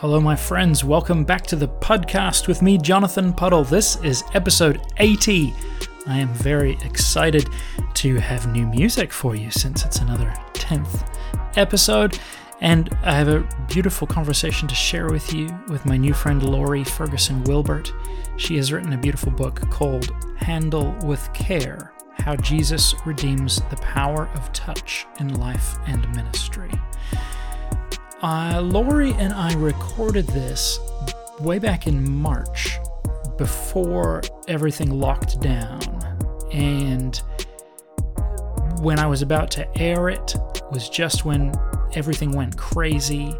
Hello, my friends. Welcome back to the podcast with me, Jonathan Puddle. This is episode 80. I am very excited to have new music for you since it's another 10th episode. And I have a beautiful conversation to share with you with my new friend Lore Ferguson Wilbert. She has written a beautiful book called Handle with Care How Jesus Redeems the Power of Touch in Life and Ministry. Uh, Lore and I recorded this way back in March before everything locked down. And when I was about to air it was just when everything went crazy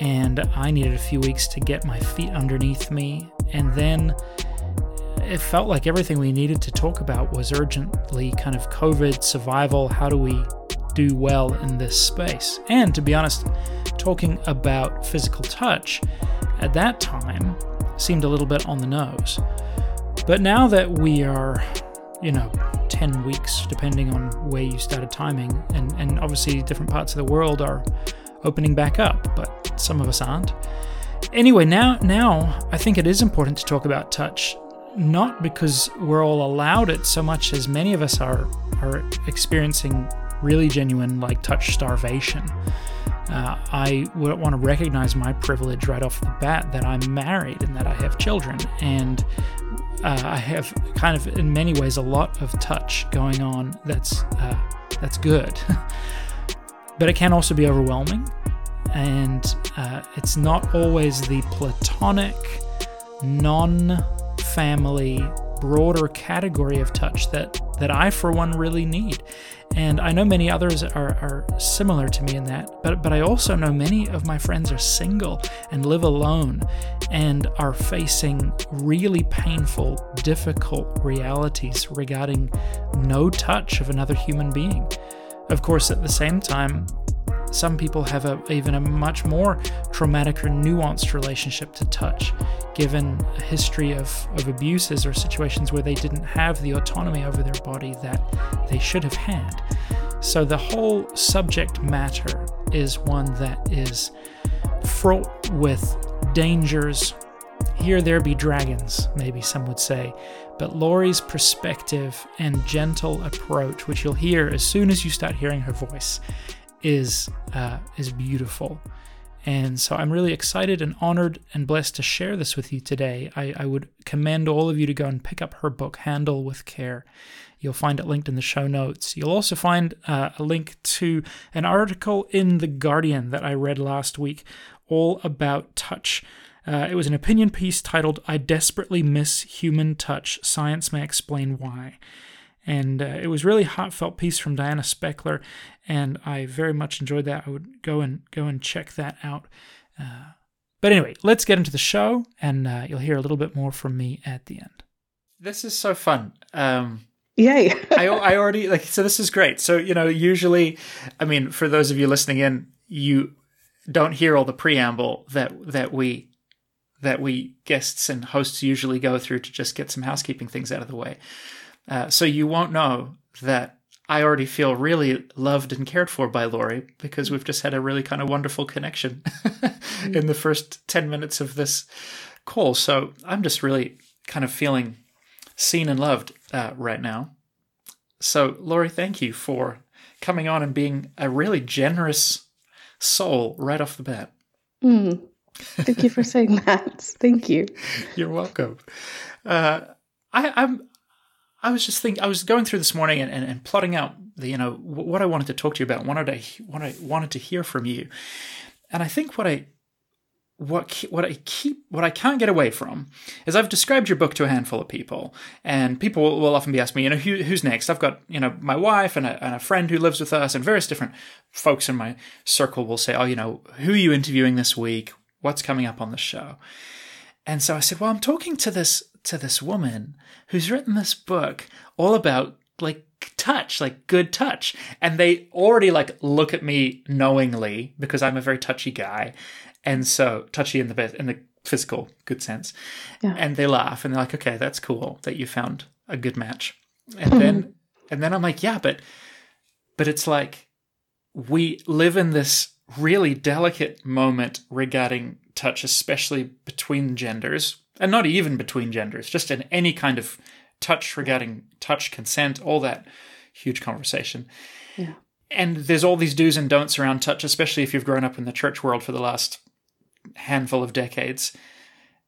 and I needed a few weeks to get my feet underneath me. And then it felt like everything we needed to talk about was urgently kind of COVID survival. How do we do well in this space? And to be honest, talking about physical touch at that time seemed a little bit on the nose. But now that we are, you know, 10 weeks, depending on where you started timing, and, and obviously different parts of the world are opening back up, but some of us aren't. Anyway, now now I think it is important to talk about touch, not because we're all allowed it so much as many of us are are experiencing really genuine like touch starvation uh, I want to recognize my privilege right off the bat that I'm married and that I have children. And uh, I have kind of, in many ways, a lot of touch going on that's, uh, that's good. but it can also be overwhelming. And uh, it's not always the platonic, non family, broader category of touch that, that I, for one, really need. And I know many others are, are similar to me in that, but, but I also know many of my friends are single and live alone and are facing really painful, difficult realities regarding no touch of another human being. Of course, at the same time, some people have a, even a much more traumatic or nuanced relationship to touch, given a history of, of abuses or situations where they didn't have the autonomy over their body that they should have had. So the whole subject matter is one that is fraught with dangers. Here there be dragons, maybe some would say, but Lore's perspective and gentle approach, which you'll hear as soon as you start hearing her voice, is uh, is beautiful. And so I'm really excited and honored and blessed to share this with you today. I, I, would commend all of you to go and pick up her book, Handle with Care. You'll find it linked in the show notes. You'll also find uh, a link to an article in The Guardian that I read last week, all about touch. Uh, it was an opinion piece titled, I Desperately Miss Human Touch Science May Explain Why and uh, it was really heartfelt piece from Diana Spechler, and I very much enjoyed that. I would go and go and check that out. Uh, but anyway, let's get into the show, and uh, you'll hear a little bit more from me at the end. This is so fun. Um, Yay! I, I already like so. This is great. So you know, usually, I mean, for those of you listening in, you don't hear all the preamble that that we that we guests and hosts usually go through to just get some housekeeping things out of the way. Uh, so you won't know that I already feel really loved and cared for by Lore because we've just had a really kind of wonderful connection in the first 10 minutes of this call. So I'm just really kind of feeling seen and loved uh, right now. So, Lore, thank you for coming on and being a really generous soul right off the bat. Mm. Thank you for saying that. Thank you. You're welcome. Uh, I, I'm I was just thinking, I was going through this morning and, and, and, plotting out the, you know, what I wanted to talk to you about, what I, what I wanted to hear from you. And I think what I, what, what I keep, what I can't get away from is I've described your book to a handful of people and people will, will often be asking me, you know, who, who's next? I've got, you know, my wife and a, and a friend who lives with us and various different folks in my circle will say, oh, you know, who are you interviewing this week? What's coming up on the show? And so I said, well, I'm talking to this to this woman who's written this book all about like touch, like good touch. And they already like look at me knowingly because I'm a very touchy guy. And so touchy in the best in the physical good sense. Yeah. And they laugh and they're like, okay, that's cool that you found a good match. And then and then I'm like, yeah, but but it's like we live in this really delicate moment regarding touch, especially between genders, and not even between genders, just in any kind of touch regarding touch, consent, all that huge conversation. Yeah. And there's all these do's and don'ts around touch, especially if you've grown up in the church world for the last handful of decades.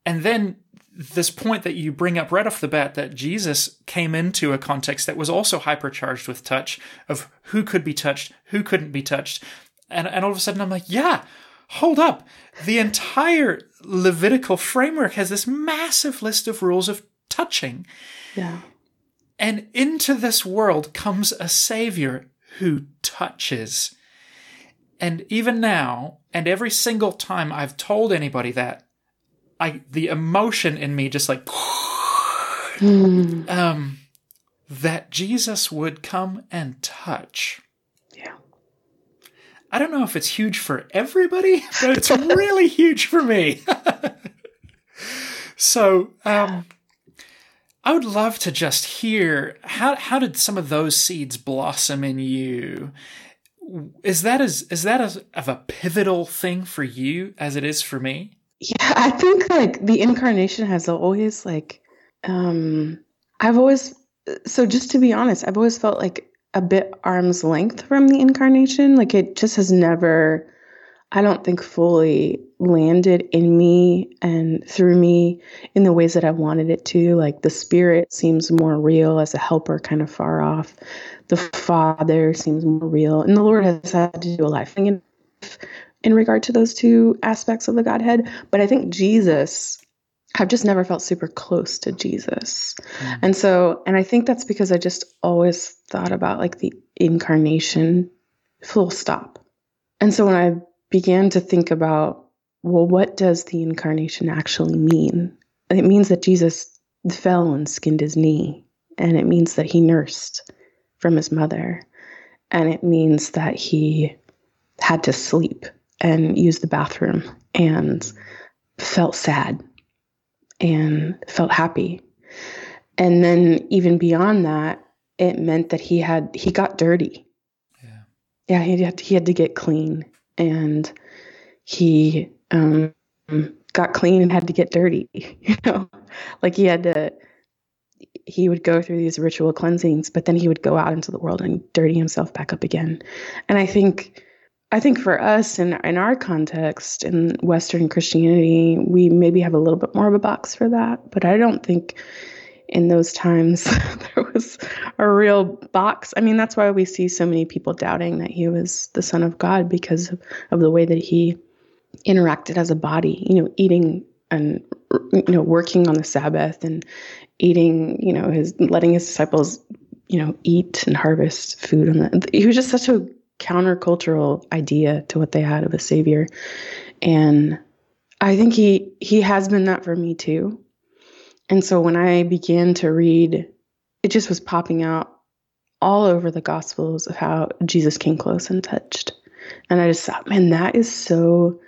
And then this point that you bring up right off the bat that Jesus came into a context that was also hypercharged with touch of who could be touched, who couldn't be touched. And, and all of a sudden I'm like, yeah, hold up. The entire Levitical framework has this massive list of rules of touching. Yeah. And into this world comes a savior who touches. And even now, and every single time I've told anybody that, I the emotion in me just like Mm. um that Jesus would come and touch. I don't know if it's huge for everybody, but it's really huge for me. so, um, I would love to just hear how how did some of those seeds blossom in you? Is that as is that as of a pivotal thing for you as it is for me? Yeah, I think like the incarnation has always like um I've always so just to be honest, I've always felt like a bit arm's length from the incarnation. Like it just has never I don't think fully landed in me and through me in the ways that I wanted it to. Like the spirit seems more real as a helper kind of far off. The father seems more real. And the Lord has had to do a life thing in in regard to those two aspects of the Godhead. But I think Jesus, I've just never felt super close to Jesus. Mm. And so, and I think that's because I just always thought about like the incarnation, full stop. And so when I began to think about, well, what does the incarnation actually mean? It means that Jesus fell and skinned his knee, and it means that he nursed from his mother, and it means that he had to sleep and use the bathroom and felt sad and felt happy. And then even beyond that, it meant that he had he got dirty. Yeah. Yeah, he had he had to get clean and he um got clean and had to get dirty, you know. Like he had to he would go through these ritual cleansings, but then he would go out into the world and dirty himself back up again. And I think I think for us in in our context in Western Christianity, we maybe have a little bit more of a box for that. But I don't think in those times there was a real box. I mean, that's why we see so many people doubting that he was the Son of God because of, of the way that he interacted as a body. You know, eating and you know working on the Sabbath and eating. You know, his letting his disciples you know eat and harvest food. The, he was just such a countercultural idea to what they had of a savior. And i think he he has been that for me too. And so when i began to read it just was popping out all over the gospels of how jesus came close and touched. And i just thought man that is so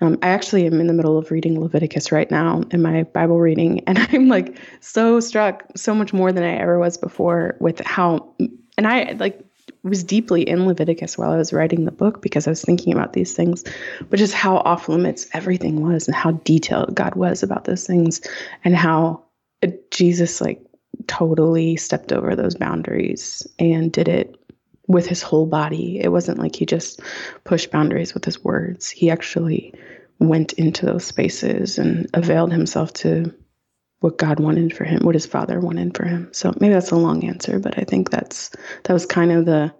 um, i actually am in the middle of reading leviticus right now in my bible reading. And i'm like so struck so much more than i ever was before with how and i like was deeply in Leviticus while I was writing the book because I was thinking about these things, but just how off limits everything was and how detailed God was about those things and how Jesus like totally stepped over those boundaries and did it with his whole body. It wasn't like he just pushed boundaries with his words. He actually went into those spaces and availed himself to what God wanted for him, what his father wanted for him. So maybe that's a long answer, but I think that's that was kind of the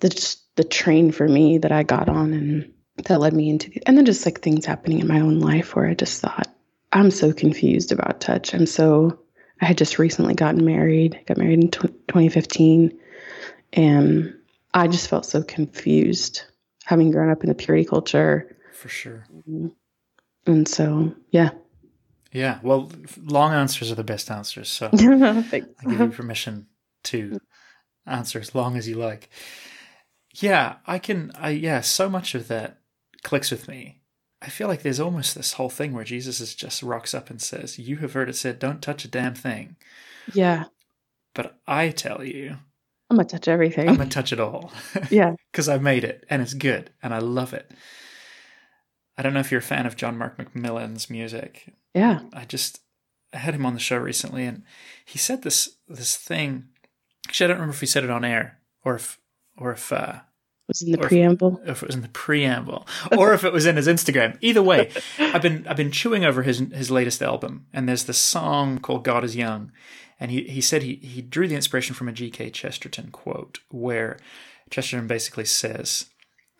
the the train for me that I got on and that led me into the, and then just like things happening in my own life where I just thought I'm so confused about touch. I'm so I had just recently gotten married, got married in 2015 and I just felt so confused having grown up in the purity culture. For sure. Mm-hmm. And so, yeah, yeah, well, long answers are the best answers. So I give you permission to answer as long as you like. Yeah, I can. I yeah, so much of that clicks with me. I feel like there's almost this whole thing where Jesus is just rocks up and says, "You have heard it said, don't touch a damn thing." Yeah. But I tell you, I'm gonna touch everything. I'm gonna touch it all. yeah, because I made it and it's good and I love it. I don't know if you're a fan of John Mark McMillan's music. Yeah. I just I had him on the show recently, and he said this this thing. Actually, I don't remember if he said it on air or if or if uh, was in the or if- if it was in the preamble or if it was in his Instagram. Either way, I've been I've been chewing over his his latest album, and there's this song called "God Is Young," and he he said he he drew the inspiration from a G.K. Chesterton quote where Chesterton basically says.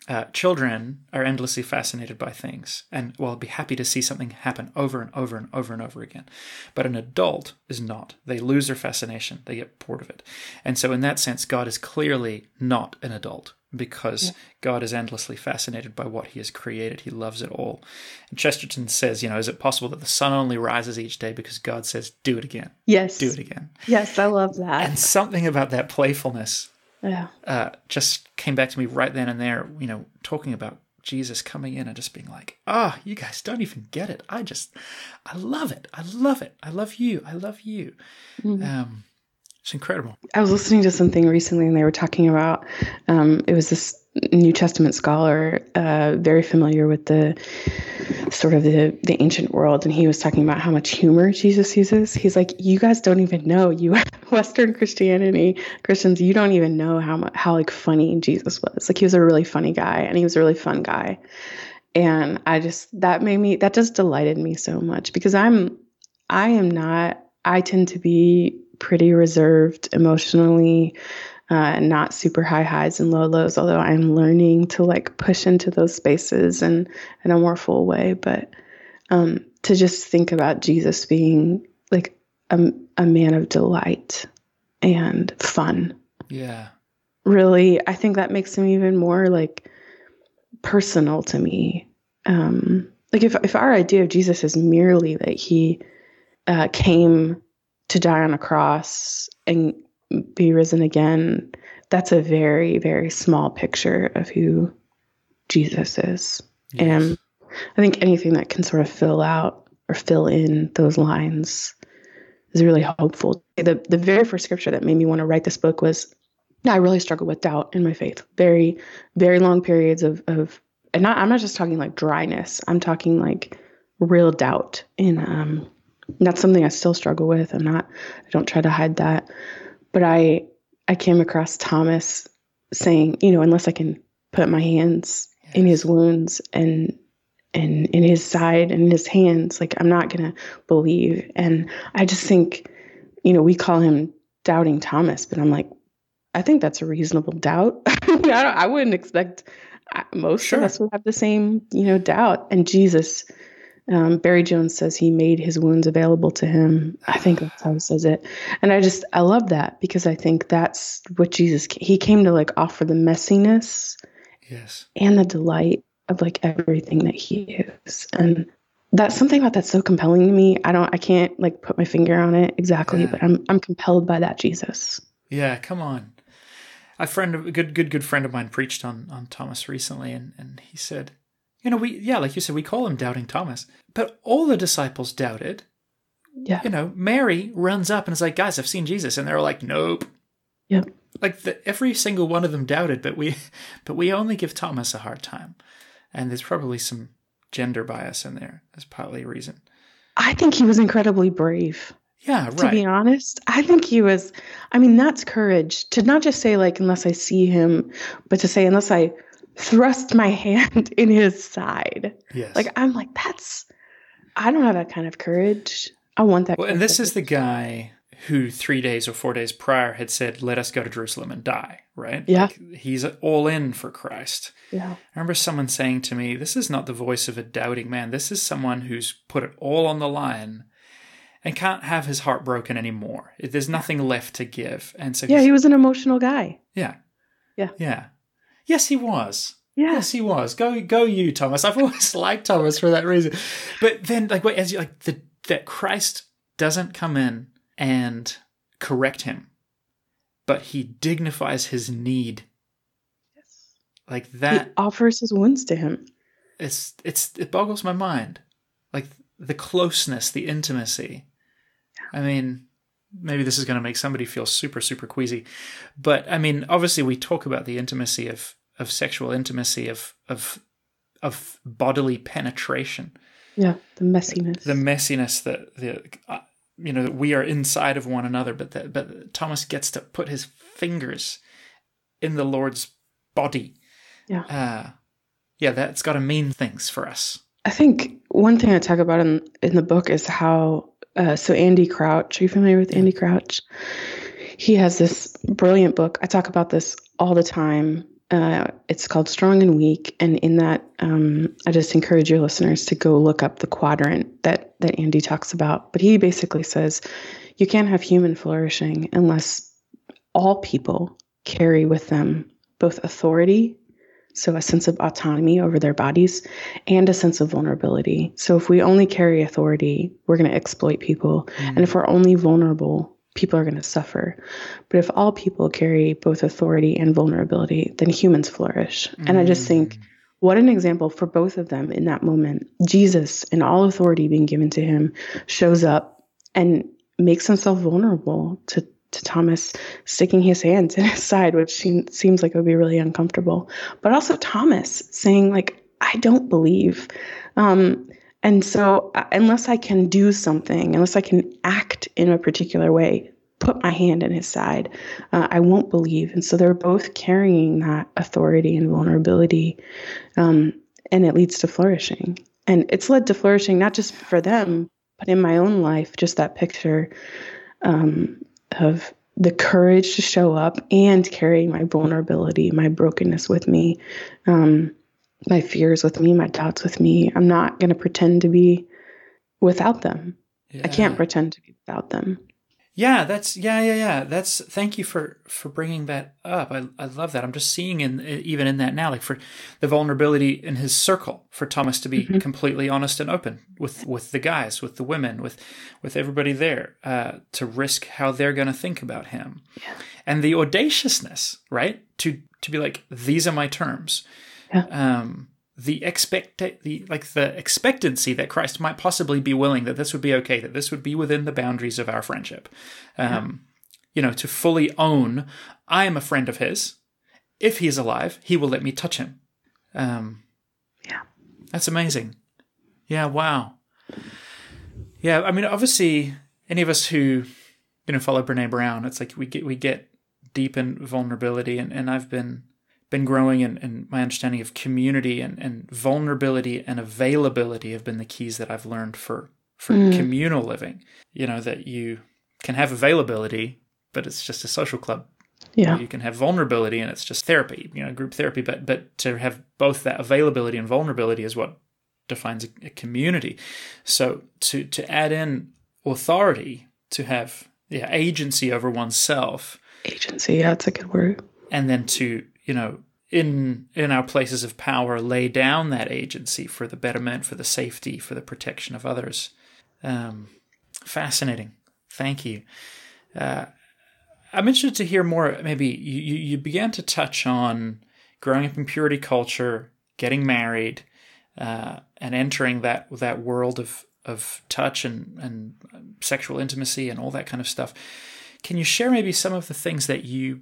Uh, children are endlessly fascinated by things and will be happy to see something happen over and over and over and over again. But an adult is not. They lose their fascination, they get bored of it. And so, in that sense, God is clearly not an adult because God is endlessly fascinated by what he has created. He loves it all. And Chesterton says, you know, is it possible that the sun only rises each day because God says, do it again, Yes. do it again? Yes, I love that. And something about that playfulness yeah. uh, just came back to me right then and there, you know, talking about Jesus coming in and just being like, ah, you guys don't even get it. I just, I love it. I love it. I love you. I love you. Um, it's incredible. I was listening to something recently, and they were talking about um, it was this New Testament scholar, uh, very familiar with the sort of the the ancient world, and he was talking about how much humor Jesus uses. He's like, you guys don't even know you Western Christianity Christians, you don't even know how how like funny Jesus was. Like he was a really funny guy, and he was a really fun guy. And I just that made me that just delighted me so much because I'm I am not I tend to be pretty reserved emotionally, uh, not super high highs and low lows. Although I'm learning to like push into those spaces and in a more full way. But um, to just think about Jesus being like a, a man of delight and fun, Yeah. really, I think that makes him even more like personal to me. Um, like if if our idea of Jesus is merely that he uh, came to die on a cross and be risen again, that's a very very small picture of who Jesus is. And I think anything that can sort of fill out or fill in those lines is really hopeful. The the very first scripture that made me want to write this book was I really struggled with doubt in my faith. Very, very long periods of of and not I'm not just talking like dryness. I'm talking like real doubt. in um that's something I still struggle with. I'm not I don't try to hide that. But I I came across Thomas saying, you know, unless I can put my hands in his wounds and and in his side and in his hands, like I'm not gonna believe. And I just think, you know, we call him doubting Thomas, but I'm like, I think that's a reasonable doubt. I, don't, I wouldn't expect most Sure. of us would have the same, you know, doubt. And Jesus, um, Barry Jones says he made his wounds available to him. I think that's how he says it. And I just, I love that because I think that's what Jesus, he came to like offer the messiness Yes. and the delight of like everything that he is. And that's something about that's so compelling to me. I don't, I can't like put my finger on it exactly, Yeah. but I'm, I'm compelled by that Jesus. Yeah, come on. A friend, of- a good, good, good friend of mine preached on on Thomas recently, and and he said, you know, we yeah, like you said, we call him doubting Thomas, but all the disciples doubted. Yeah. You know, Mary runs up and is like, guys, I've seen Jesus, and they're like, nope. Yep. Like the, every single one of them doubted, but we, but we only give Thomas a hard time, and there's probably some gender bias in there as partly a reason. I think he was incredibly brave. Yeah, right. To be honest, I think he was. I mean, that's courage to not just say like unless I see him, but to say unless I thrust my hand in his side. Yes. Like I'm like that's. I don't have that kind of courage. I want that. Well, and this is the guy who three days or four days prior had said, "Let us go to Jerusalem and die." Right? Yeah. Like, he's all in for Christ. Yeah. I remember someone saying to me, "This is not the voice of a doubting man. This is someone who's put it all on the line." And can't have his heart broken anymore. There's nothing left to give, and so Yeah, he was an emotional guy. yeah, Yeah. yeah, yes, he was. Yeah. Yes, he was. Go, go, you, Thomas. I've always liked Thomas for that reason. But then, like, wait, as you like the that Christ doesn't come in and correct him, but he dignifies his need. Yes. Like He that, offers his wounds to him. it's it's it boggles my mind. Like the closeness, the intimacy. I mean, maybe this is going to make somebody feel super super queasy, but I mean, obviously we talk about the intimacy of of sexual intimacy of of of bodily penetration. Yeah, the messiness. The messiness that the uh, you know that we are inside of one another, but that but Thomas gets to put his fingers in the Lord's body. Yeah. Uh, yeah, that's got to mean things for us. I think one thing I talk about in in the book is how uh, so Andy Crouch. Are you familiar with Andy Crouch? He has this brilliant book. I talk about this all the time. Uh, it's called Strong and Weak, and in that, um, I just encourage your listeners to go look up the quadrant that that Andy talks about. But he basically says you can't have human flourishing unless all people carry with them both authority so a sense of autonomy over their bodies and a sense of vulnerability. So if we only carry authority, we're going to exploit people. Mm. And if we're only vulnerable, people are going to suffer. But if all people carry both authority and vulnerability, then humans flourish. Mm. And I just think what an example for both of them in that moment. Jesus, in all authority being given to him, shows up and makes himself vulnerable to to Thomas sticking his hands in his side, which seems, like it would be really uncomfortable. But also Thomas saying, like, I don't believe. Um, and so, uh, unless I can do something, unless I can act in a particular way, put my hand in his side, uh, I won't believe. And so, they're both carrying that authority and vulnerability, um, and it leads to flourishing. And it's led to flourishing not just for them, but in my own life, just that picture um, of the courage to show up and carry my vulnerability, my brokenness with me, um, my fears with me, my doubts with me. I'm not going to pretend to be without them. Yeah. I can't pretend to be without them. Yeah, that's yeah, yeah, yeah. That's thank you for for bringing that up. I I love that. I'm just seeing in even in that now, like for the vulnerability in his circle, for Thomas to be mm-hmm. completely honest and open with with the guys, with the women, with with everybody there, uh, to risk how they're going to think about him, yeah. and the audaciousness, right? To to be like, these are my terms. Yeah. Um, the expect the like the expectancy that Christ might possibly be willing that this would be okay that this would be within the boundaries of our friendship. Um, you know to fully own I am a friend of his. If he is alive he will let me touch him. Um, yeah. that's amazing. Yeah wow. Yeah I mean obviously any of us who you know follow Brene Brown it's like we get we get deep in vulnerability and, and I've been been growing and, and my understanding of community and, and vulnerability and availability have been the keys that I've learned for for mm. communal living. You know, that you can have availability, but it's just a social club. Yeah. You can have vulnerability and it's just therapy, you know, group therapy, but but to have both that availability and vulnerability is what defines a, a community. So to to add in authority, to have yeah, agency over oneself. Agency, yeah, that's a good word. And then to you know, in in our places of power, lay down that agency for the betterment, for the safety, for the protection of others. Um, fascinating. Thank you. Uh, I'm interested to hear more. Maybe you, you began to touch on growing up in purity culture, getting married, uh, and entering that that world of of touch and and sexual intimacy and all that kind of stuff. Can you share maybe some of the things that you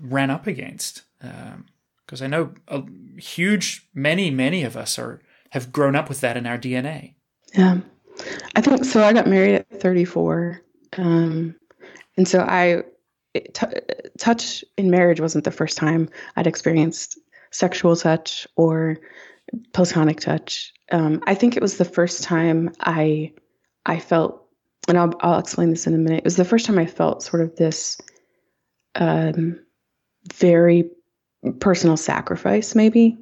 ran up against? Because um, I know a huge many many of us are have grown up with that in our DNA. Yeah, I think so. I got married at 34, um, and so I t- touch in marriage wasn't the first time I'd experienced sexual touch or platonic touch. Um, I think it was the first time I I felt, and I'll I'll explain this in a minute. It was the first time I felt sort of this um, very personal sacrifice, maybe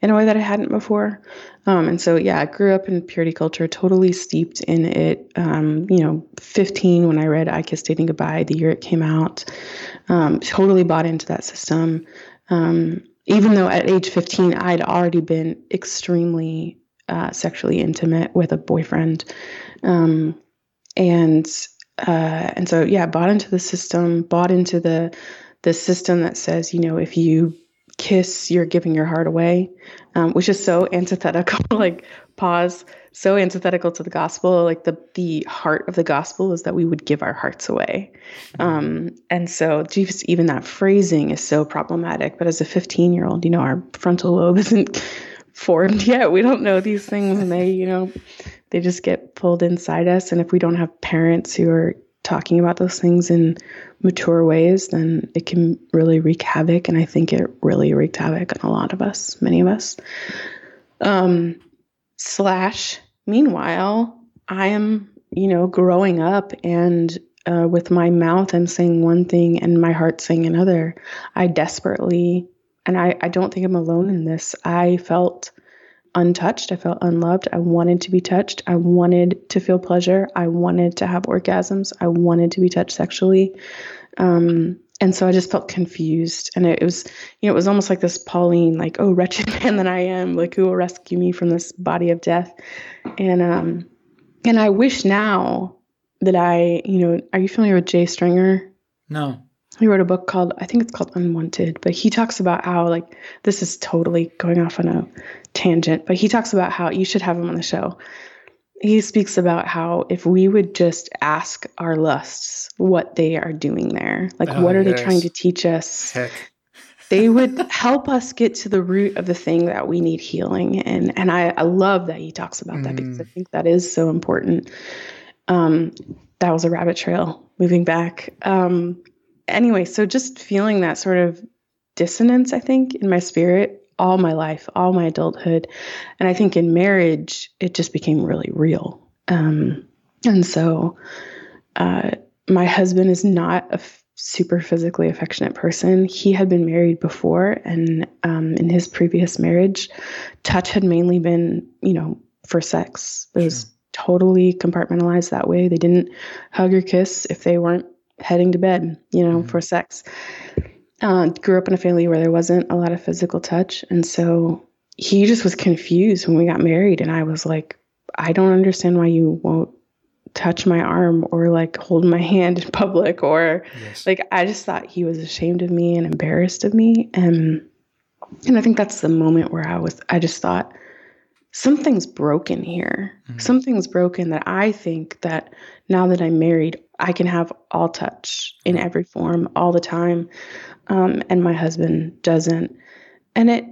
in a way that I hadn't before. Um, and so, yeah, I grew up in purity culture, totally steeped in it. Um, you know, 15 when I read I Kiss Dating Goodbye, the year it came out, um, totally bought into that system. Um, even though at age 15, I'd already been extremely uh, sexually intimate with a boyfriend. Um, and uh, and so, yeah, bought into the system, bought into the the system that says, you know, if you kiss, you're giving your heart away, um, which is so antithetical. like, pause. So antithetical to the gospel. Like the the heart of the gospel is that we would give our hearts away, um, and so even that phrasing is so problematic. But as a 15 year old, you know, our frontal lobe isn't formed yet. We don't know these things, and they, you know, they just get pulled inside us. And if we don't have parents who are talking about those things in mature ways, then it can really wreak havoc. And I think it really wreaked havoc on a lot of us, many of us. Um, slash, meanwhile, I am, you know, growing up and uh, with my mouth and saying one thing and my heart saying another. I desperately, and I, I don't think I'm alone in this, I felt untouched. I felt unloved. I wanted to be touched. I wanted to feel pleasure. I wanted to have orgasms. I wanted to be touched sexually. Um, and so I just felt confused. And it, was, you know, it was almost like this Pauline, like, oh, wretched man that I am, like, who will rescue me from this body of death? And, um, and I wish now that I, you know, are you familiar with Jay Stringer? No. He wrote a book called, I think it's called Unwanted, but he talks about how, like, this is totally going off on a tangent, but he talks about how you should have him on the show. He speaks about how if we would just ask our lusts what they are doing there, like, oh, what are yes. they trying to teach us? Heck. they would help us get to the root of the thing that we need healing. And, and I, I love that he talks about mm. that because I think that is so important. Um, that was a rabbit trail moving back. Um, anyway, so just feeling that sort of dissonance, I think, in my spirit all my life, all my adulthood. And I think in marriage, it just became really real. Um, and so uh, my husband is not a f- super physically affectionate person. He had been married before, and um, in his previous marriage, touch had mainly been, you know, for sex. It was totally compartmentalized that way. They didn't hug or kiss if they weren't heading to bed, you know, mm-hmm. for sex. Uh, grew up in a family where there wasn't a lot of physical touch. And so he just was confused when we got married. And I was like, I don't understand why you won't touch my arm or like hold my hand in public or yes. like I just thought he was ashamed of me and embarrassed of me and and I think that's the moment where I was I just thought something's broken here. Mm-hmm. Something's broken that I think that now that I'm married, I can have all touch in every form all the time. Um, and my husband doesn't. And it,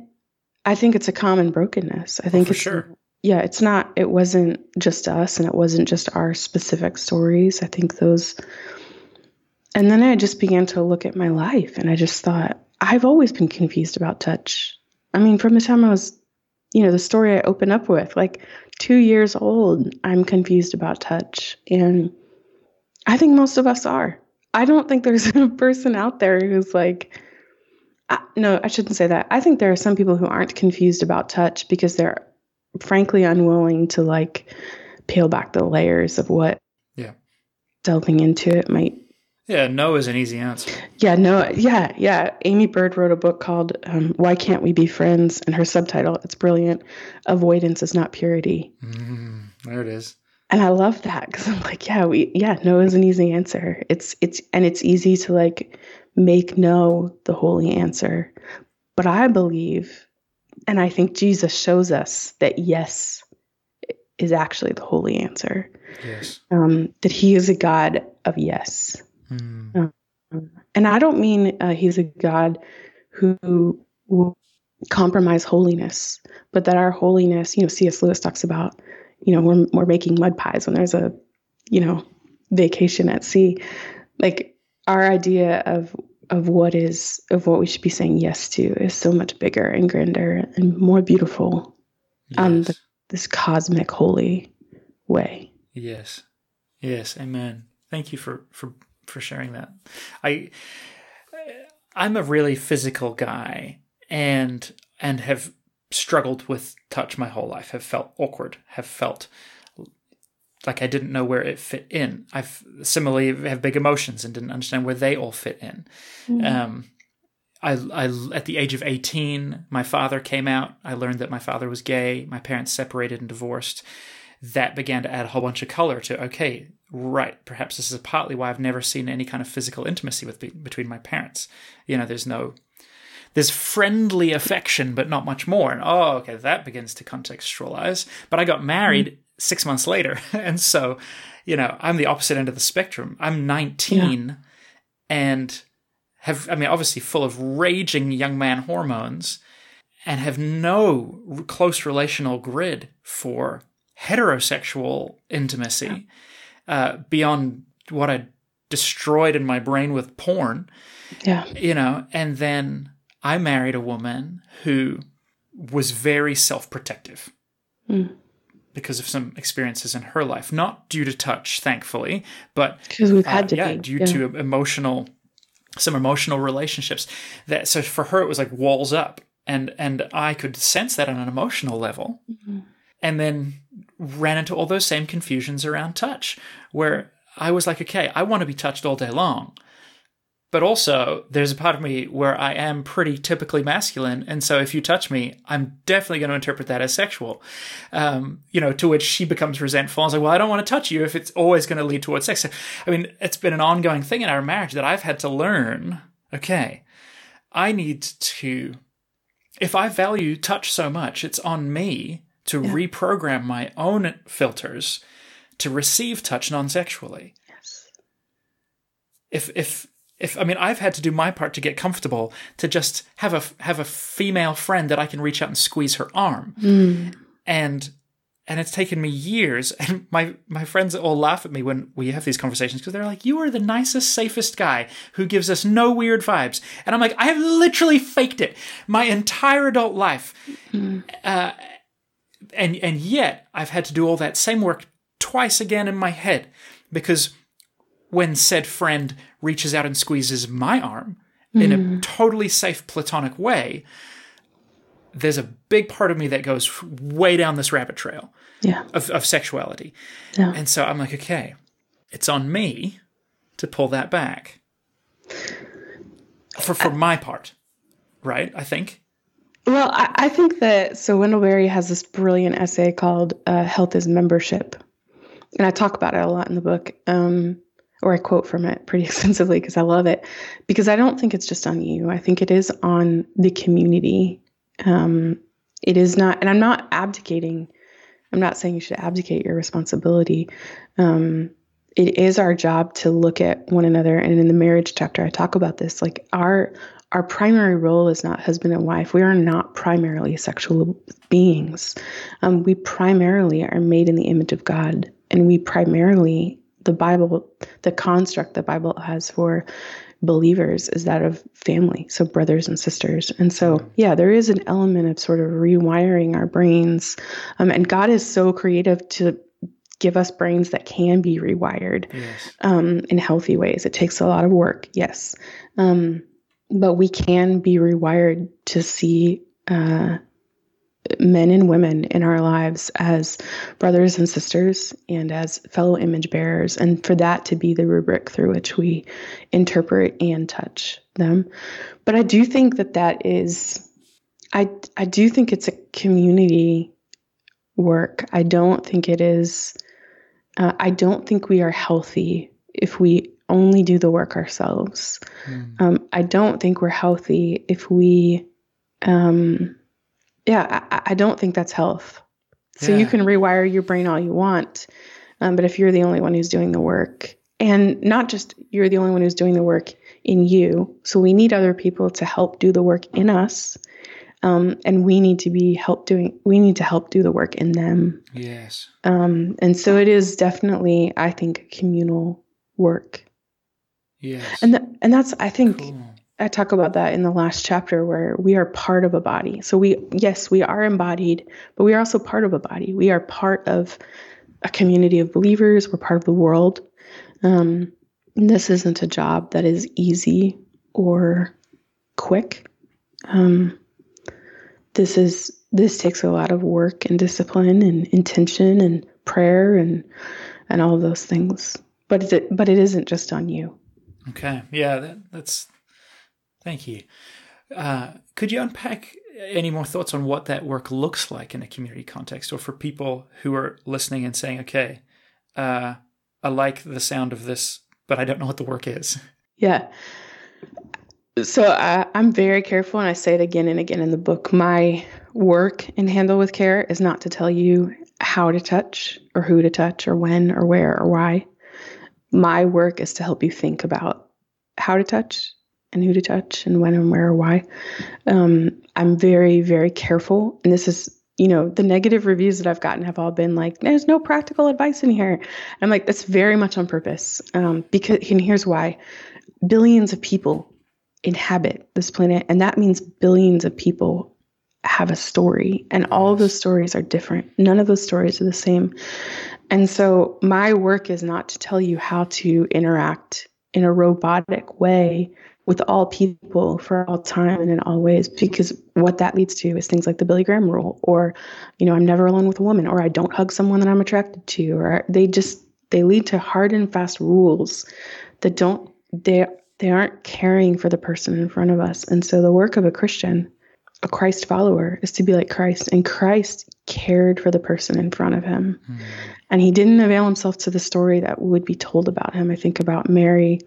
I think it's a common brokenness. I think oh, it's, sure. yeah, it's not, it wasn't just us and it wasn't just our specific stories. I think those, and then I just began to look at my life and I just thought, I've always been confused about touch. I mean, from the time I was you know, the story I open up with, like two years old, I'm confused about touch. And I think most of us are. I don't think there's a person out there who's like, I, no, I shouldn't say that. I think there are some people who aren't confused about touch because they're frankly unwilling to like peel back the layers of what yeah delving into it might yeah, no is an easy answer. Yeah, no, yeah, yeah. Aimee Byrd wrote a book called um, "Why Can't We Be Friends?" and her subtitle, it's brilliant. Avoidance is not purity. Mm, there it is. And I love that because I'm like, yeah, we, yeah, no is an easy answer. It's, it's, and it's easy to like make no the holy answer. But I believe, and I think Jesus shows us that yes is actually the holy answer. Yes. Um, that He is a God of yes Mm. Um, and I don't mean uh, he's a God who will compromise holiness, but that our holiness, you know, C.S. Lewis talks about, you know, we're, we're making mud pies when there's a, you know, vacation at sea. Like our idea of of what is of what we should be saying yes to is so much bigger and grander and more beautiful yes. um this cosmic holy way yes yes amen thank you for for for sharing that. I I'm a really physical guy and and have struggled with touch my whole life. Have felt awkward. Have felt like I didn't know where it fit in. I've similarly have big emotions and didn't understand where they all fit in. Mm-hmm. Um, I, I, at the age of 18, my father came out. I learned that my father was gay. My parents separated and divorced. That began to add a whole bunch of color to, okay, right, perhaps this is partly why I've never seen any kind of physical intimacy with between my parents. You know, there's no there's friendly affection, but not much more. And oh, okay, that begins to contextualize. But I got married mm. six months later, and so you know, I'm the opposite end of the spectrum. I'm 19 yeah. and have, I mean, obviously full of raging young man hormones. and have no r- close relational grid for heterosexual intimacy uh, beyond what I destroyed in my brain with porn, Yeah. you know, and then I married a woman who was very self protective Mm. because of some experiences in her life, not due to touch, thankfully, but Because we've uh, had to yeah, be. due yeah. to emotional some emotional relationships that so for her it was like walls up and and I could sense that on an emotional level Mhm. and then ran into all those same confusions around touch where I was like okay I want to be touched all day long but also there's a part of me where I am pretty typically masculine and so if you touch me I'm definitely going to interpret that as sexual um, you know to which she becomes resentful I was like well I don't want to touch you if it's always going to lead towards sex I mean it's been an ongoing thing in our marriage that I've had to learn okay I need to if I value touch so much it's on me to Yeah. reprogram my own filters to receive touch non-sexually Yes. if if if I mean I've had to do my part to get comfortable to just have a have a female friend that I can reach out and squeeze her arm. Mm. and and it's taken me years. And my my friends all laugh at me when we have these conversations because they're like you are the nicest safest guy who gives us no weird vibes. And I'm like I have literally faked it my entire adult life. Uh, and and yet I've had to do all that same work twice again in my head because when said friend reaches out and squeezes my arm in a totally safe platonic way there's a big part of me that goes way down this rabbit trail Yeah. of, of sexuality. Yeah. and so i'm like okay it's on me to pull that back. For for my part right i think? Well, I, I think that so Wendell Berry has this brilliant essay called uh, "Health is Membership," and I talk about it a lot in the book, um, or I quote from it pretty extensively because I love it. Because I don't think it's just on you; I think it is on the community. Um, it is not, and I'm not abdicating. I'm not saying you should abdicate your responsibility. Um, it is our job to look at one another, and in the marriage chapter, I talk about this. Like our our primary role is not husband and wife. We are not primarily sexual beings. Um, we primarily are made in the image of God, and we primarily the Bible, the construct the Bible has for believers is that of family, so brothers and sisters. And so, yeah, there is an element of sort of rewiring our brains, um, and God is so creative to give us brains that can be rewired yes um, in healthy ways. It takes a lot of work, yes. Um, but we can be rewired to see uh, men and women in our lives as brothers and sisters and as fellow image bearers, and for that to be the rubric through which we interpret and touch them. But I do think that that is, I, I do think it's a community work. I don't think it is. Uh, I don't think we are healthy if we only do the work ourselves. Mm. Um, I don't think we're healthy if we, um, yeah, I, I don't think that's health. So you can rewire your brain all you want, um, but if you're the only one who's doing the work, and not just you're the only one who's doing the work in you, so we need other people to help do the work in us, um, and we need to be help doing. We need to help do the work in them. yes Um, and so it is definitely, I think, communal work. yes And th- and that's I think cool. I talk about that in the last chapter where we are part of a body. So we yes, we are embodied, but we are also part of a body. We are part of a community of believers. We're part of the world. Um, this isn't a job that is easy or quick. Um, this is this takes a lot of work and discipline and intention and prayer and and all those things. But it but it isn't just on you. Okay. Yeah, that, that's. Thank you. Uh, could you unpack any more thoughts on what that work looks like in a community context, or for people who are listening and saying, "Okay, uh, I like the sound of this, but I don't know what the work is." Yeah. So I, I'm very careful, and I say it again and again in the book. My work in Handle with Care is not to tell you how to touch, or who to touch, or when, or where, or why. My work is to help you think about how to touch and who to touch and when and where or why. Um, I'm very, very careful. And this is, you know, the negative reviews that I've gotten have all been like, there's no practical advice in here. I'm like, that's very much on purpose. Um, because, and here's why billions of people inhabit this planet. And that means billions of people have a story. And all of those stories are different. None of those stories are the same. And so my work is not to tell you how to interact in a robotic way with all people for all time and in all ways because what that leads to is things like the Billy Graham rule or you know I'm never alone with a woman or I don't hug someone that I'm attracted to or they just they lead to hard and fast rules that don't they they aren't caring for the person in front of us. And so the work of a Christian a Christ follower is to be like Christ and Christ cared for the person in front of him. Mm. and he didn't avail himself to the story that would be told about him. I think about Mary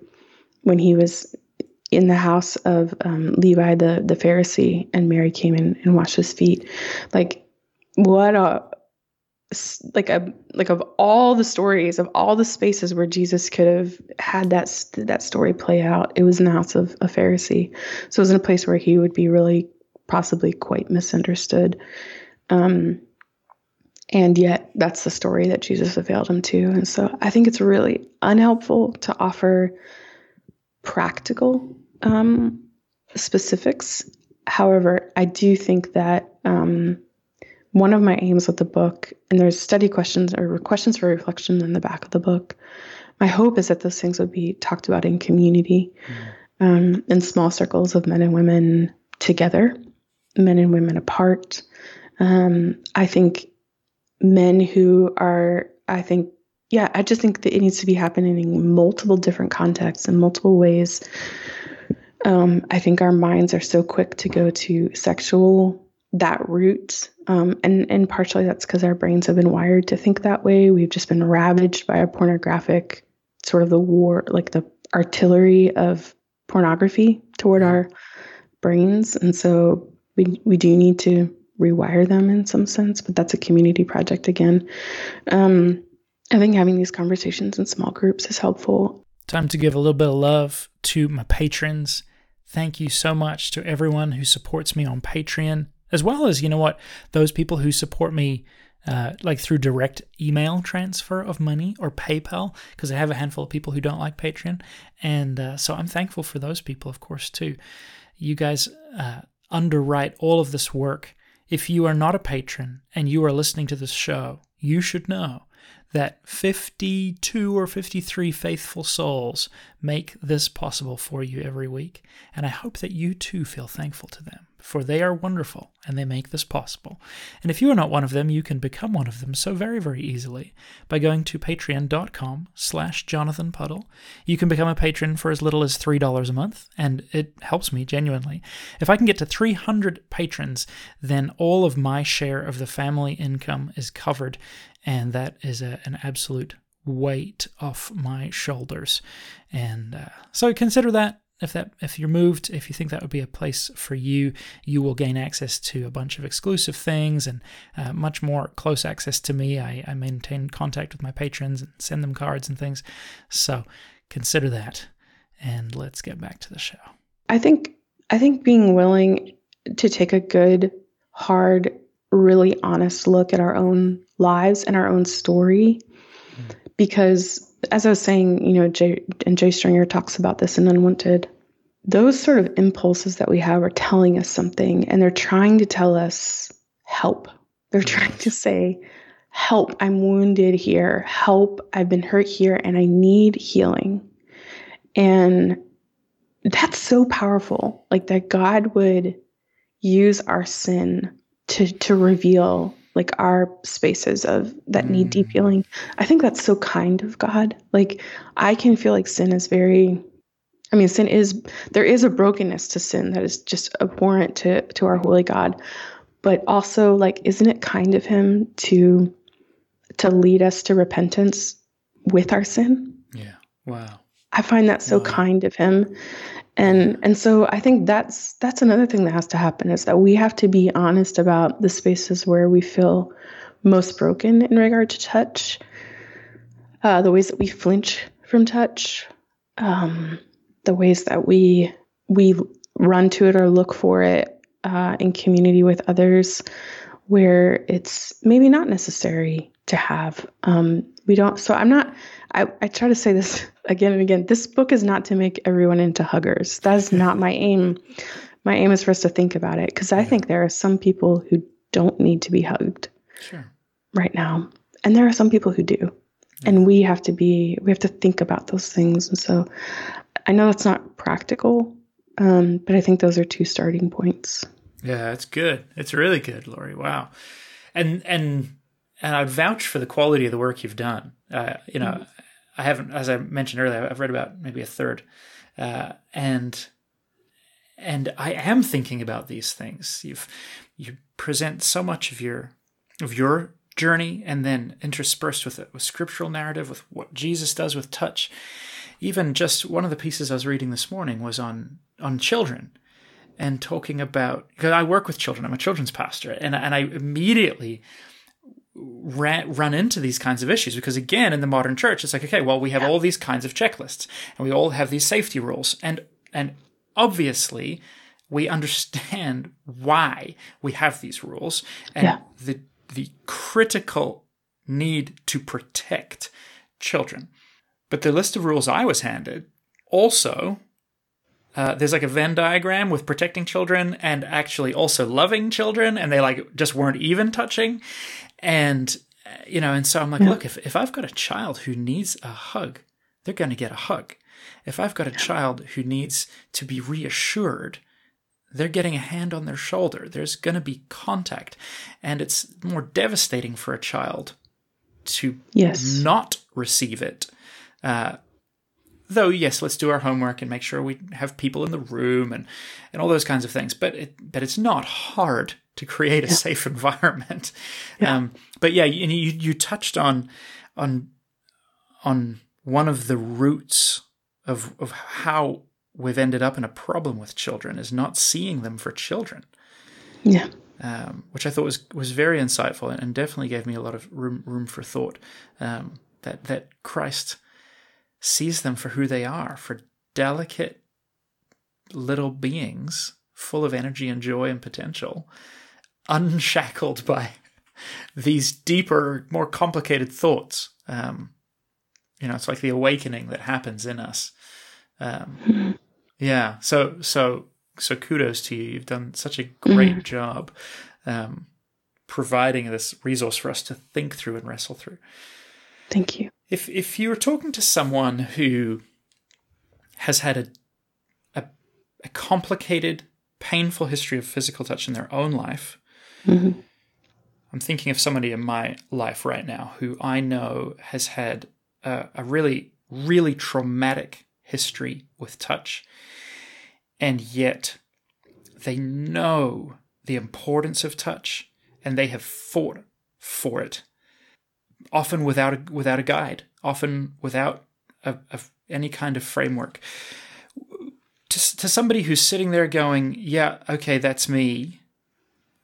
when he was in the house of um, Levi the the Pharisee, and Mary came in and washed his feet. Like what a like a like of all the stories of all the spaces where Jesus could have had that that story play out, it was in the house of a Pharisee. So it was in a place where he would be really possibly quite misunderstood. Um, and yet that's the story that Jesus availed him to. And so I think it's really unhelpful to offer practical um, specifics. However, I do think that um, one of my aims with the book, and there's study questions or questions for reflection in the back of the book. My hope is that those things would be talked about in community, mm. um, in small circles of men and women together, men and women apart. Um, I think men who are, I think, yeah, I just think that it needs to be happening in multiple different contexts and multiple ways um, I think our minds are so quick to go to sexual that route, um, and and partially that's because our brains have been wired to think that way. We've just been ravaged by a pornographic sort of the war, like the artillery of pornography toward our brains, and so we we do need to rewire them in some sense. But that's a community project again. Um, I think having these conversations in small groups is helpful. Time to give a little bit of love to my patrons Thank you so much to everyone who supports me on Patreon, as well as, you know what, those people who support me uh, like through direct email transfer of money or PayPal, because I have a handful of people who don't like Patreon. And uh, so I'm thankful for those people, of course, too. You guys uh, underwrite all of this work. If you are not a patron and you are listening to this show, you should know that 52 or 53 faithful souls make this possible for you every week. And I hope that you too feel thankful to them, for they are wonderful and they make this possible. And if you are not one of them, you can become one of them so very, very easily by going to patreon.com slash Jonathan Puddle. You can become a patron for as little as $3 a month, and it helps me genuinely. If I can get to 300 patrons, then all of my share of the family income is covered and that is a, an absolute weight off my shoulders. And uh, so consider that. If that if you're moved, if you think that would be a place for you, you will gain access to a bunch of exclusive things and uh, much more close access to me. I, I maintain contact with my patrons and send them cards and things. So consider that, and let's get back to the show. I think I think being willing to take a good, hard, really honest look at our own lives and our own story. Mm. Because as I was saying, you know, Jay, and Jay Stringer talks about this in Unwanted, those sort of impulses that we have are telling us something and they're trying to tell us help. They're trying to say, help, I'm wounded here. Help, I've been hurt here and I need healing. And that's so powerful. Like that God would use our sin to to reveal like our spaces of that need deep mm. healing. I think that's so kind of God. Like I can feel like sin is very I mean sin is there is a brokenness to sin that is just abhorrent to to our holy God. But also like isn't it kind of him to to lead us to repentance with our sin? Yeah. Wow. I find that so wow. kind of him and and so i think that's that's another thing that has to happen is that we have to be honest about the spaces where we feel most broken in regard to touch uh, the ways that we flinch from touch um, the ways that we we run to it or look for it uh, in community with others where it's maybe not necessary to have. Um, we don't, so I'm not, I, I try to say this again and again. This book is not to make everyone into huggers. That is not my aim. My aim is for us to think about it because I think there are some people who don't need to be hugged sure. right now. And there are some people who do. And we have to be, we have to think about those things. And so I know that's not practical, um, but I think those are two starting points. Yeah, it's good. It's really good, Lore. Wow. And, and, and I'd vouch for the quality of the work you've done. Uh, you know, mm-hmm. I haven't, as I mentioned earlier, I've read about maybe a third, uh, and and I am thinking about these things. You've you present so much of your of your journey, and then interspersed with it with scriptural narrative, with what Jesus does with touch. Even just one of the pieces I was reading this morning was on on children and talking about because I work with children. I'm a children's pastor, and and I immediately ran, run into these kinds of issues because again in the modern church it's like okay well we have all these kinds of checklists and we all have these safety rules and and obviously we understand why we have these rules and yeah. the the critical need to protect children. But the list of rules I was handed also uh, there's like a Venn diagram with protecting children and actually also loving children, and they like just weren't even touching. And you know, and so I'm like, yeah. look, if if I've got a child who needs a hug, they're going to get a hug. If I've got a child who needs to be reassured, they're getting a hand on their shoulder. There's going to be contact. And it's more devastating for a child to yes. not receive it. Uh, though, yes, let's do our homework and make sure we have people in the room and, and all those kinds of things. But it, but it's not hard to create a yeah. safe environment. Yeah. Um, but yeah, you, you, you touched on on on one of the roots of of how we've ended up in a problem with children is not seeing them for children. Yeah. Um, which I thought was was very insightful and definitely gave me a lot of room room for thought. Um, that that Christ sees them for who they are, for delicate little beings full of energy and joy and potential, unshackled by these deeper, more complicated thoughts. Um, you know, it's like the awakening that happens in us. Um, yeah. So so so kudos to you. You've done such a great mm. job um, providing this resource for us to think through and wrestle through. Thank you. If if you were talking to someone who has had a a, a complicated, painful history of physical touch in their own life. Mm-hmm. I'm thinking of somebody in my life right now who I know has had a, a really, really traumatic history with touch. And yet they know the importance of touch and they have fought for it. Often without a, without a guide, often without a, a, any kind of framework. To, to somebody who's sitting there going, "Yeah, okay, that's me,"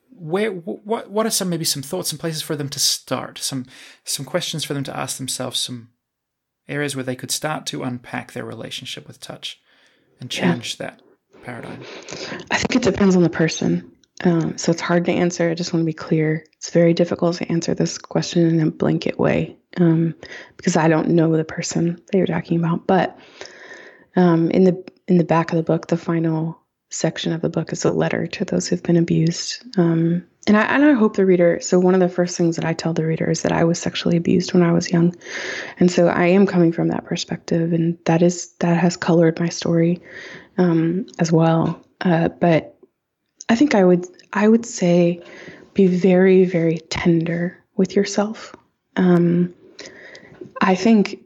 where what what are some maybe some thoughts and places for them to start some some questions for them to ask themselves some areas where they could start to unpack their relationship with touch and change yeah. that paradigm? I think it depends on the person. Um, so it's hard to answer. I just want to be clear. It's very difficult to answer this question in a blanket way um, because I don't know the person that you're talking about. But um, in the in the back of the book, the final section of the book is a letter to those who've been abused. Um, and I, and I hope the reader, so one of the first things that I tell the reader is that I was sexually abused when I was young. And so I am coming from that perspective. And that is, that has colored my story um, as well. Uh, but I think I would, I would say be very, very tender with yourself. Um, I think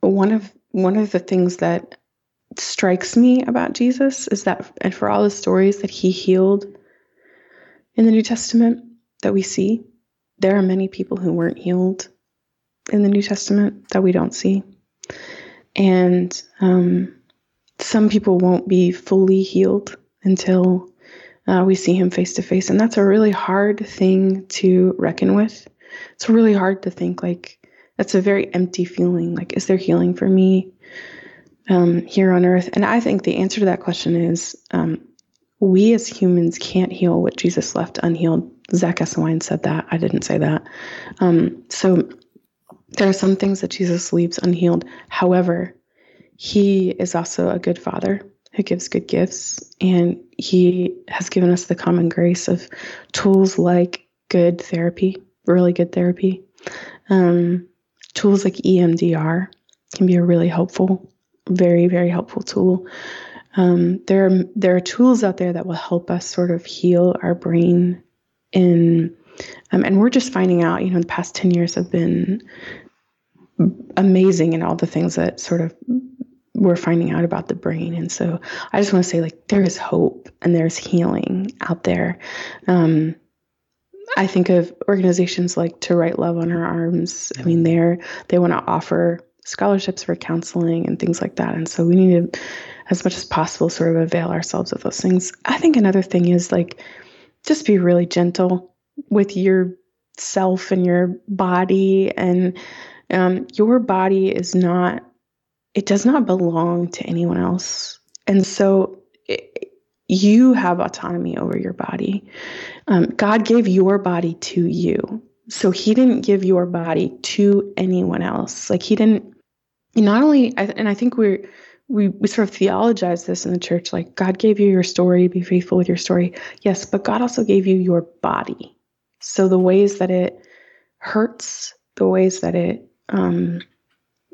one of, one of the things that strikes me about Jesus is that, and for all the stories that he healed in the New Testament that we see, there are many people who weren't healed in the New Testament that we don't see. And um, some people won't be fully healed until uh, we see him face to face. And that's a really hard thing to reckon with. It's really hard to think like, that's a very empty feeling. Like, is there healing for me? um, here on earth? And I think the answer to that question is um, we as humans can't heal what Jesus left unhealed. Zack Eswine said that. I didn't say that. Um, so there are some things that Jesus leaves unhealed. However, he is also a good father who gives good gifts, and he has given us the common grace of tools like good therapy, really good therapy. Um, tools like EMDR can be a really helpful, very, very helpful tool. Um, there, are, there are tools out there that will help us sort of heal our brain in um, and we're just finding out you know the past 10 years have been amazing in all the things that sort of we're finding out about the brain. And so i just want to say like there is hope and there's healing out there. Um, i think of organizations like To Write Love on Her Arms. I mean they're they want to offer scholarships for counseling and things like that. And so we need to as much as possible sort of avail ourselves of those things. I think another thing is like just be really gentle with yourself and your body. And um, your body is not it does not belong to anyone else and so it, you have autonomy over your body um, god gave your body to you so he didn't give your body to anyone else like he didn't not only and i think we're we, we sort of theologize this in the church like God gave you your story, be faithful with your story. Yes, but God also gave you your body. So the ways that it hurts, the ways that it um,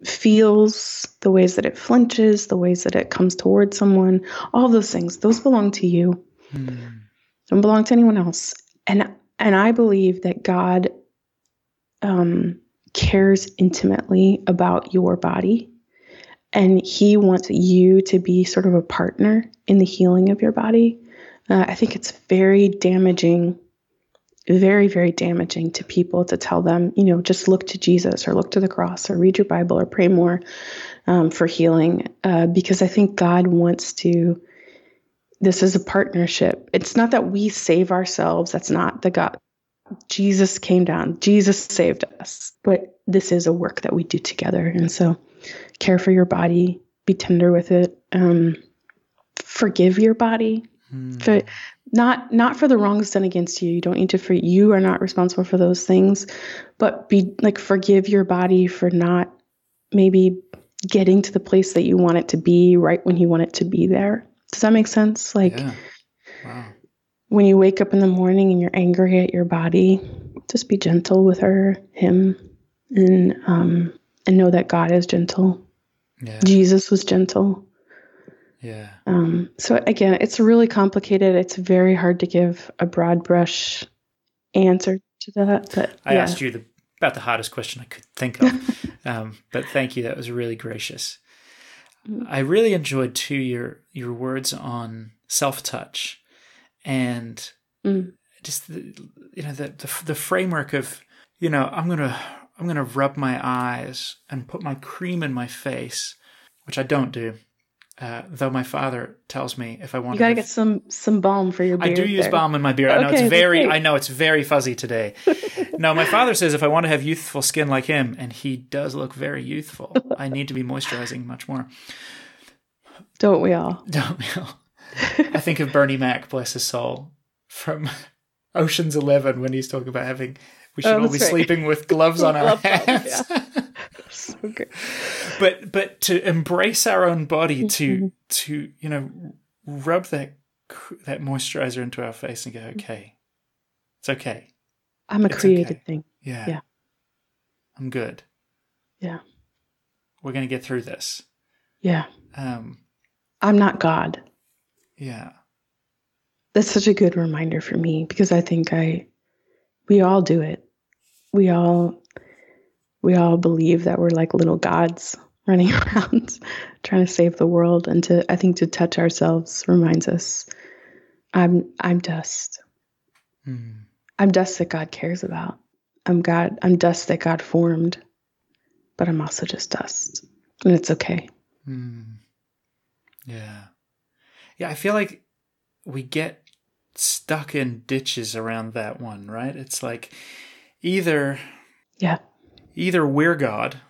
feels, the ways that it flinches, the ways that it comes towards someone, all those things, those belong to you. Hmm. Don't belong to anyone else. And and I believe that God um, cares intimately about your body and he wants you to be sort of a partner in the healing of your body. Uh, I think it's very damaging, very, very damaging to people to tell them, you know, just look to Jesus or look to the cross or read your Bible or pray more um, for healing. Uh, because I think God wants to, this is a partnership. It's not that we save ourselves, that's not the God. Jesus came down, Jesus saved us, but this is a work that we do together. And so, care for your body, be tender with it, um, forgive your body. Hmm. For, not not for the wrongs done against you. You don't need to for you are not responsible for those things, but be like forgive your body for not maybe getting to the place that you want it to be right when you want it to be there. Does that make sense? Like yeah. wow. when you wake up in the morning and you're angry at your body, just be gentle with her, him, and um, and know that God is gentle. Yeah. Jesus was gentle. Yeah. Um, so again, it's really complicated. It's very hard to give a broad brush answer to that. But I yeah. asked you the, about the hardest question I could think of, um, but thank you. That was really gracious. Mm. I really enjoyed too your your words on self touch, and mm. just the, you know the, the the framework of you know I'm gonna I'm going to rub my eyes and put my cream in my face, which I don't do. Uh, though my father tells me if I want, to you gotta get some some balm for your beard. I do use there. balm in my beard. I know it's very, I know it's very fuzzy today. no, my father says if I want to have youthful skin like him, and he does look very youthful, I need to be moisturizing much more. Don't we all? Don't we all? I think of Bernie Mac, bless his soul, from Ocean's Eleven when he's talking about having we should oh, all be right. sleeping with gloves on our hands. Yeah. so good. But but to embrace our own body, to mm-hmm. to you know rub that that moisturizer into our face and go, okay, it's okay. I'm a it's created okay. thing. Yeah. Yeah. I'm good. Yeah. We're gonna get through this. Yeah. Um I'm not God. Yeah. That's such a good reminder for me because I think I we all do it we all we all believe that we're like little gods running around trying to save the world. And to i think to touch ourselves reminds us i'm i'm dust. Mm. i'm dust that god cares about. I'm god i'm dust that god formed but i'm also just dust. And it's okay. Mm. yeah. Yeah i feel like we get stuck in ditches around that one right? It's like either yeah either we're god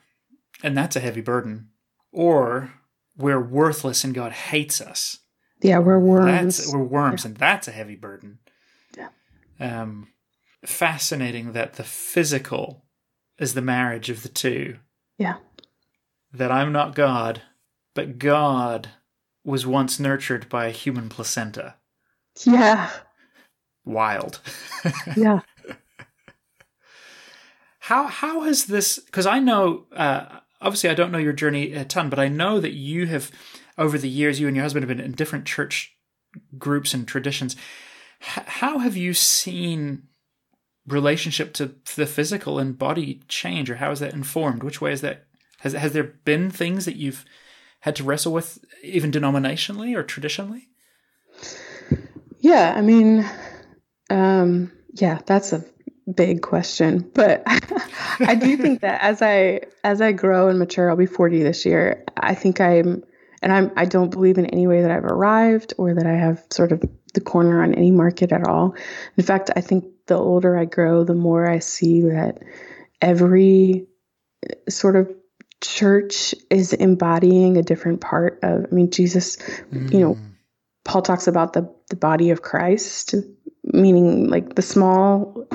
and that's a heavy burden or we're worthless and God hates us. Yeah, we're worms. That's, we're worms, yeah. and that's a heavy burden. Yeah. Um, fascinating that the physical is the marriage of the two. Yeah. That I'm not God, but God was once nurtured by a human placenta. Yeah. Wild. yeah. How how has this? Because I know, uh, obviously, I don't know your journey a ton, but I know that you have, over the years, you and your husband have been in different church groups and traditions. H- how have you seen relationship to the physical and body change, or how is that informed? Which way is that? Has has there been things that you've had to wrestle with, even denominationally or traditionally? Yeah, I mean, um, yeah, that's a big question, but I do think that as I as I grow and mature, I'll be 40 this year. I think I'm and I'm I don't believe in any way that I've arrived or that I have sort of the corner on any market at all. In fact, I think the older I grow, the more I see that every sort of church is embodying a different part of I mean Jesus, mm. you know, mm. Paul talks about the the body of Christ, meaning like the small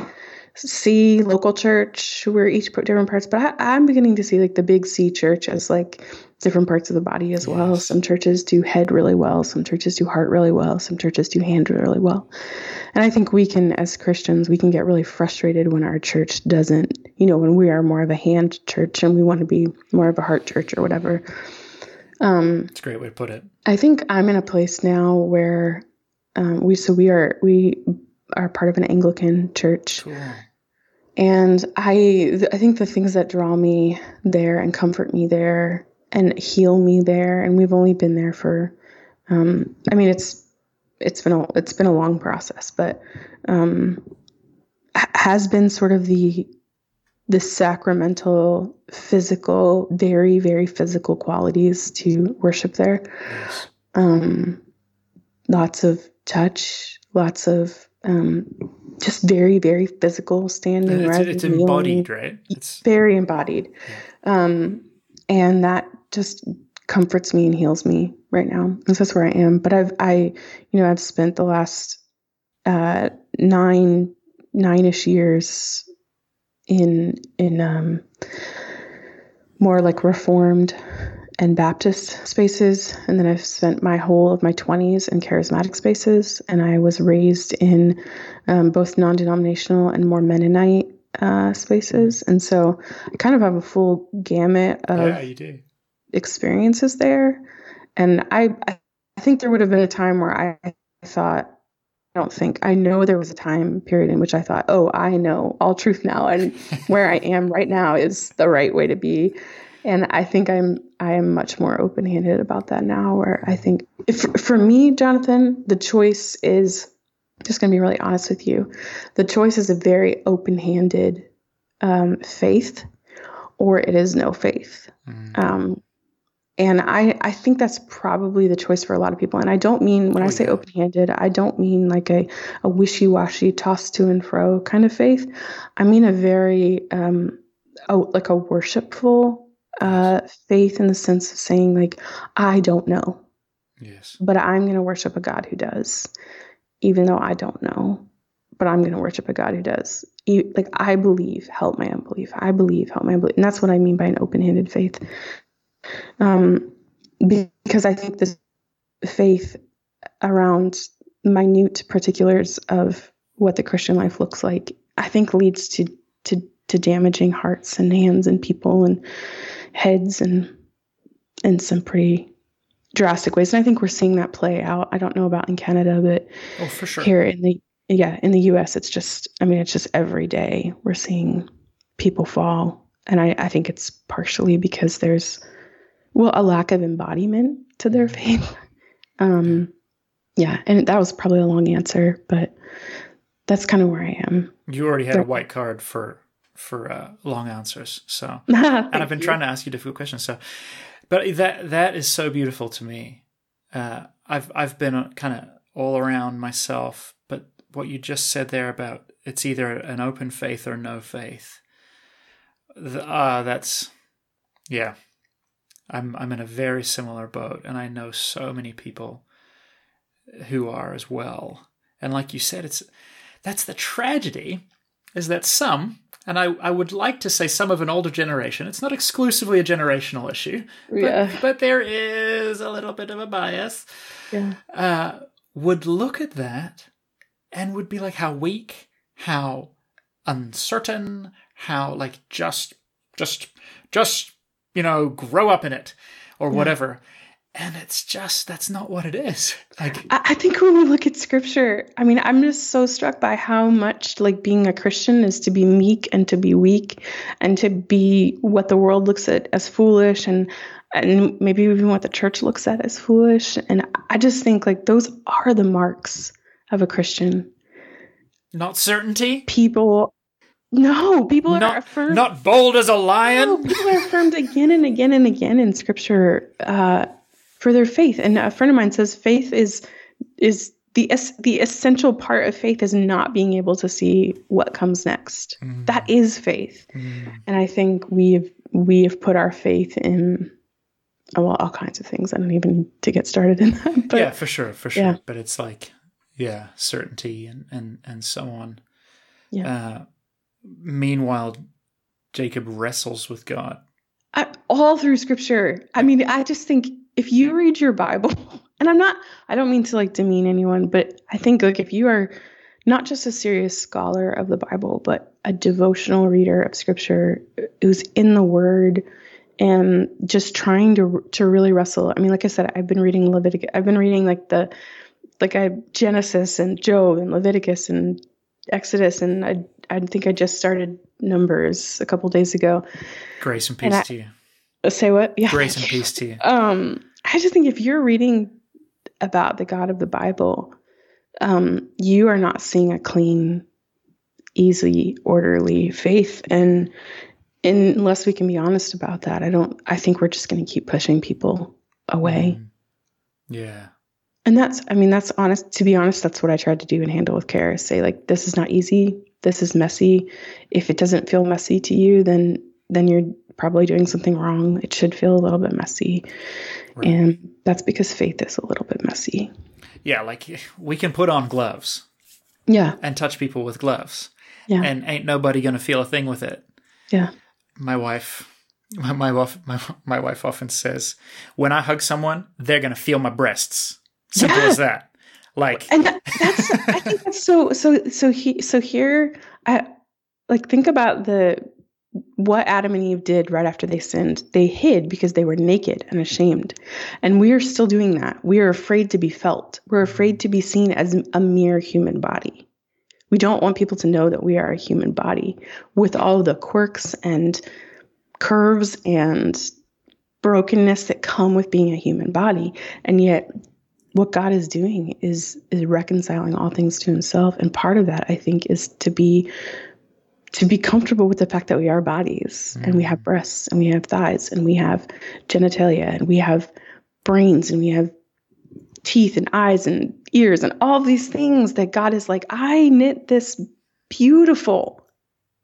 C local church we're each put different parts but I, am beginning to see like the big c church as like different parts of the body as yes. well some churches do head really well some churches do heart really well some churches do hand really well and i think we can as christians we can get really frustrated when our church doesn't you know when we are more of a hand church and we want to be more of a heart church or whatever um it's a great way to put it i think i'm in a place now where um, we so we are we are part of an Anglican church. Cool. And I I think the things that draw me there and comfort me there and heal me there and we've only been there for um, I mean it's it's been a it's been a long process but um, has been sort of the the sacramental physical very very physical qualities to worship there yes. um, lots of touch lots of um, just very, very physical standing. It's, it's embodied, right? It's very embodied. Yeah. Um, and that just comforts me and heals me right now. And that's where I am. But I've, I, you know, I've spent the last uh, nine, nine-ish years in, in um, more like reformed and Baptist spaces. And then I've spent my whole of my 20s in charismatic spaces. And I was raised in um, both non denominational and more Mennonite uh, spaces. And so I kind of have a full gamut of yeah, experiences there. And I, I think there would have been a time where I thought, I don't think I know there was a time period in which I thought, oh, I know all truth now, and where I am right now is the right way to be and I think I'm I am much more open-handed about that now. Where I think if for me, Jonathan, the choice is just going to be really honest with you. The choice is a very open-handed um, faith, or it is no faith. Mm. Um, and I, I think that's probably the choice for a lot of people. And I don't mean, when oh, I say yeah. open handed, I don't mean like a, a wishy washy, toss to and fro kind of faith. I mean a very, um, a, like a worshipful uh, faith in the sense of saying, like, I don't know. Yes. But I'm going to worship a God who does, even though I don't know. But I'm going to worship a God who does. Like, I believe, help my unbelief. I believe, help my unbelief. And that's what I mean by an open handed faith. Um, because I think this faith around minute particulars of what the Christian life looks like, I think leads to, to, to damaging hearts and hands and people and heads and in some pretty drastic ways. And I think we're seeing that play out. I don't know about in Canada, but oh, for sure. here in the yeah, in the US it's just I mean it's just every day we're seeing people fall. And I, I think it's partially because there's well a lack of embodiment to their mm-hmm. faith. Um yeah, and that was probably a long answer, but that's kind of where I am. You already had a white card for for uh, long answers. So, and I've been you. trying to ask you difficult questions. So, but that that is so beautiful to me. Uh, I've I've been kind of all around myself, but what you just said there about it's either an open faith or no faith. Ah, uh, that's yeah. I'm I'm in a very similar boat, and I know so many people who are as well. And like you said, it's that's the tragedy, is that some, and I, I would like to say some of an older generation. It's not exclusively a generational issue, Yeah. but, but there is a little bit of a bias. Yeah. Uh, would look at that and would be like, how weak, how uncertain, how like just, just, just, you know, grow up in it or whatever. And it's just, that's not what it is. Like, I, think when we look at scripture, I mean, I'm just so struck by how much like being a Christian is to be meek and to be weak and to be what the world looks at as foolish and and maybe even what the church looks at as foolish. And I just think like those are the marks of a Christian. not certainty, People no, people are not, affirmed not bold as a No, lion. people are affirmed again and again and again in scripture uh, for their faith. And a friend of mine says faith is is the es- the essential part of faith is not being able to see what comes next. Mm. That is faith. Mm. And I think we've we have put our faith in well all kinds of things. I don't even need to get started in that. But yeah, for sure, for sure. yeah. But it's like, yeah, certainty and and and so on. Yeah. Uh, meanwhile, Jacob wrestles with God. I, all through scripture. I mean, I just think if you read your Bible, and I'm not, I don't mean to like demean anyone, but I think like if you are not just a serious scholar of the Bible, but a devotional reader of scripture uh, who's in the word and just trying to to really wrestle. I mean, like I said, I've been reading Leviticus. I've been reading like the like I Genesis and Job and Leviticus and Exodus and I I think I just started Numbers a couple days ago. Grace and And peace I- to you. Say what? Yeah. Grace and peace to you. Um, I just think if you're reading about the God of the Bible, um, you are not seeing a clean, easy, orderly faith. And unless we can be honest about that, I don't. I think we're just going to keep pushing people away. Mm. Yeah. And that's. I mean, that's honest. To be honest, that's what I tried to do and handle with care. Is say like, this is not easy. This is messy. If it doesn't feel messy to you, then then you're probably doing something wrong. It should feel a little bit messy. Right. And that's because faith is a little bit messy. Yeah, like we can put on gloves Yeah. and touch people with gloves, Yeah. and ain't nobody gonna feel a thing with it. yeah. My wife, my, my wife, my, my wife often says, when I hug someone, they're gonna feel my breasts. Simple Yeah. as that. Like, And that, that's I think that's so so so he so here I like think about the what Adam and Eve did right after they sinned. They hid because they were naked and ashamed. And we are still doing that. We are afraid to be felt. We're afraid to be seen as a mere human body. We don't want people to know that we are a human body with all the quirks and curves and brokenness that come with being a human body. And yet what God is doing is is reconciling all things to himself. And part of that I think is to be to be comfortable with the fact that we are bodies and we have mm. breasts and we have thighs and we have genitalia and we have brains and we have teeth and eyes and ears and all these things that God is like, I knit this beautiful.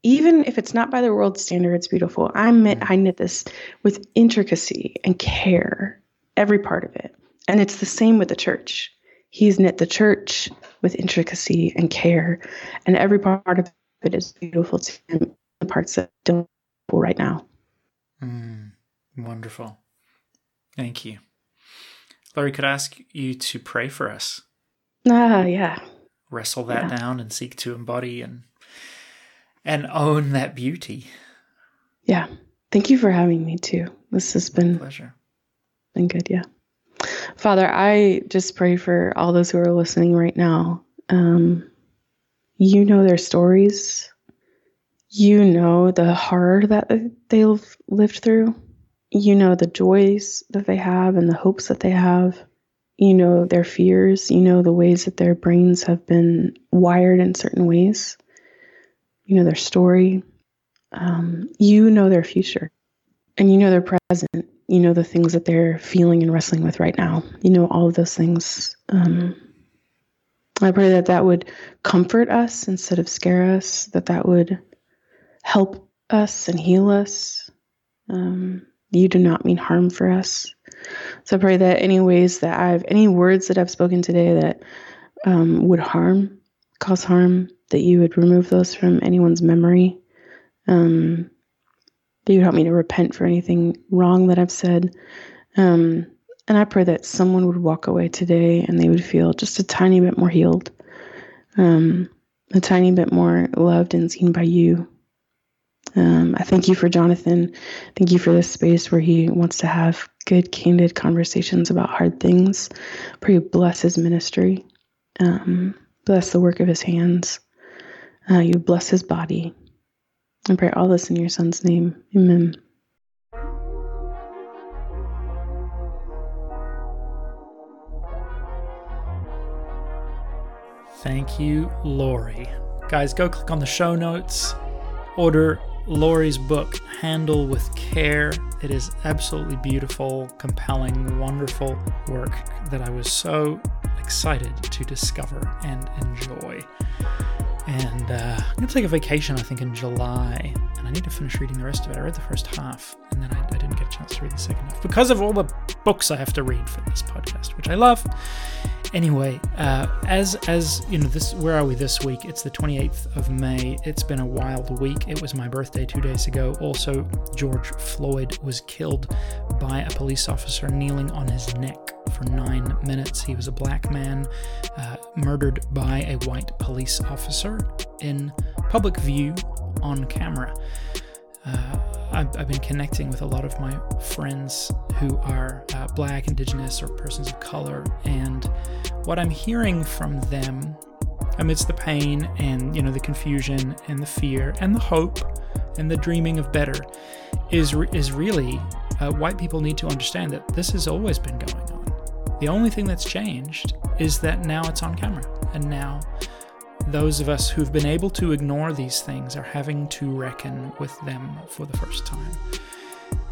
Even if it's not by the world standard, it's beautiful. I mm. knit, I knit this with intricacy and care, every part of it. And it's the same with the church. He's knit the church with intricacy and care, and every part of it is beautiful to him. The parts that don't pull right now. mm, wonderful. Thank you. Lore, could I ask you to pray for us? Ah, yeah. Wrestle that Yeah. down and seek to embody and and own that beauty. Yeah. Thank you for having me too. This has been Pleasure. been good, yeah. Father, I just pray for all those who are listening right now. Um, you know their stories. You know the horror that they've lived through. You know the joys that they have and the hopes that they have. You know their fears. You know the ways that their brains have been wired in certain ways. You know their story. Um, you know their future. And you know their present you know the things that they're feeling and wrestling with right now you know all of those things um, i pray that that would comfort us instead of scare us that that would help us and heal us um, you do not mean harm for us. So I pray that any ways that I've, any words that I've spoken today that um, would harm, cause harm, that you would remove those from anyone's memory. Um, that you would help me to repent for anything wrong that I've said. Um, and I pray that someone would walk away today and they would feel just a tiny bit more healed, um, a tiny bit more loved and seen by you. Um, I thank you for Jonathan. Thank you for this space where he wants to have good, candid conversations about hard things. Pray you bless his ministry, um, bless the work of his hands. Uh, you bless his body. I pray all this in your son's name. Amen. Thank you, Lore. Guys, go click on the show notes. Order Lore's book, Handle with Care. It is absolutely beautiful, compelling, wonderful work that I was so excited to discover and enjoy. And uh, I'm going to take a vacation, I think, in July. And I need to finish reading the rest of it. I read the first half, and then I, I didn't chance to read the second half because of all the books I have to read for this podcast, which I love. Anyway, uh, as as you know, this where are we this week? It's the 28th of May. It's been a wild week. It was my birthday two days ago. Also, George Floyd was killed by a police officer kneeling on his neck for nine minutes. He was a black man uh, murdered by a white police officer in public view on camera. Uh, I've, I've, been connecting with a lot of my friends who are uh, black, indigenous, or persons of color, and what I'm hearing from them amidst the pain and you know the confusion and the fear and the hope and the dreaming of better is is really uh, white people need to understand that this has always been going on. The only thing that's changed is that now it's on camera, and now those of us who've been able to ignore these things are having to reckon with them for the first time.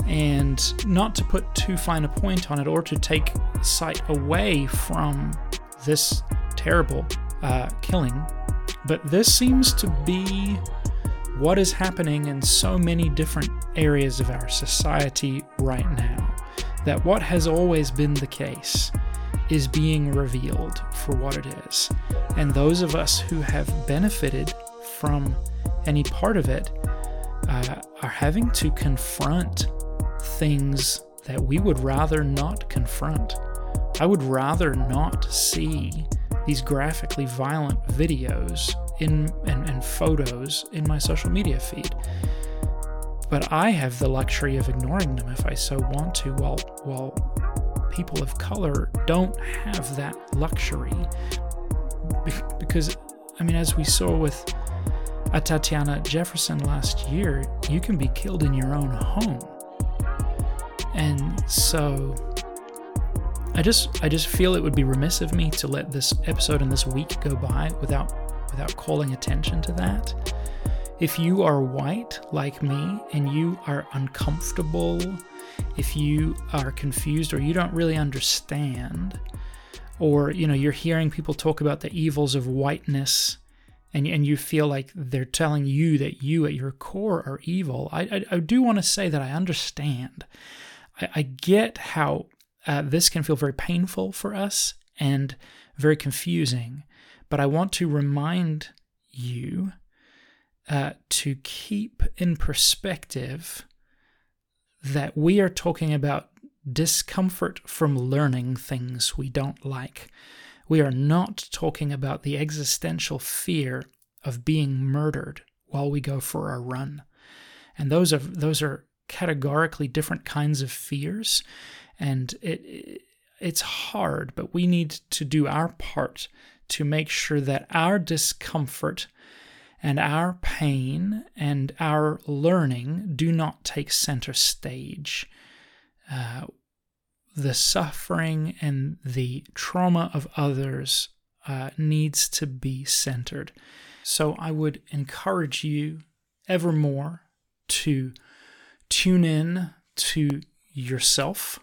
And not to put too fine a point on it or to take sight away from this terrible uh, killing, but this seems to be what is happening in so many different areas of our society right now. That what has always been the case is being revealed for what it is. And those of us who have benefited from any part of it uh, are having to confront things that we would rather not confront. I would rather not see these graphically violent videos in and, and photos in my social media feed. But I have the luxury of ignoring them if I so want to, while while people of color don't have that luxury. Because, I mean, as we saw with uh, Atatiana Jefferson last year, you can be killed in your own home. And so I just I just feel it would be remiss of me to let this episode and this week go by without without calling attention to that. If you are white like me and you are uncomfortable if you are confused or you don't really understand, or you know you're hearing people talk about the evils of whiteness and, and you feel like they're telling you that you at your core are evil i, I, I do want to say that i understand. I, I get how uh, this can feel very painful for us and very confusing but i want to remind you uh, to keep in perspective that we are talking about discomfort from learning things we don't like. We are not talking about the existential fear of being murdered while we go for a run. And those are those are categorically different kinds of fears and it it's hard, but we need to do our part to make sure that our discomfort and our pain and our learning do not take center stage. Uh, the suffering and the trauma of others uh, needs to be centered. So I would encourage you evermore to tune in to yourself,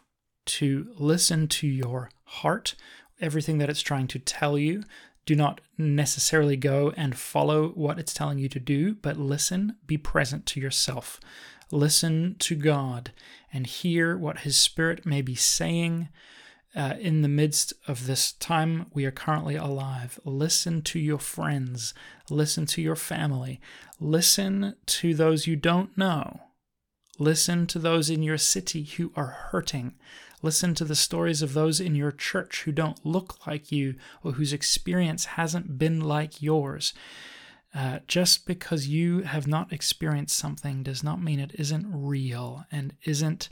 to listen to your heart, everything that it's trying to tell you, do not necessarily go and follow what it's telling you to do, but listen, be present to yourself. Listen to God and hear what His Spirit may be saying uh, in the midst of this time we are currently alive. Listen to your friends, listen to your family, listen to those you don't know. Listen to those in your city who are hurting. Listen to the stories of those in your church who don't look like you or whose experience hasn't been like yours. Uh, just because you have not experienced something does not mean it isn't real and isn't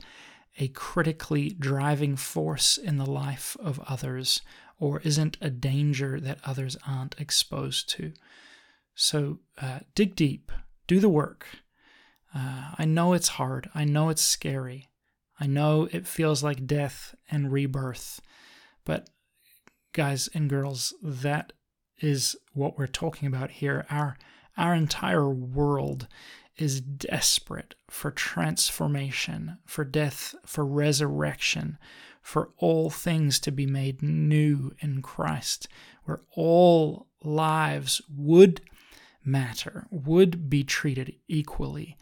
a critically driving force in the life of others or isn't a danger that others aren't exposed to. So uh, dig deep, do the work. Uh, I know it's hard, I know it's scary, I know it feels like death and rebirth, but guys and girls, that is what we're talking about here. Our our entire world is desperate for transformation, for death, for resurrection, for all things to be made new in Christ, where all lives would matter, would be treated equally,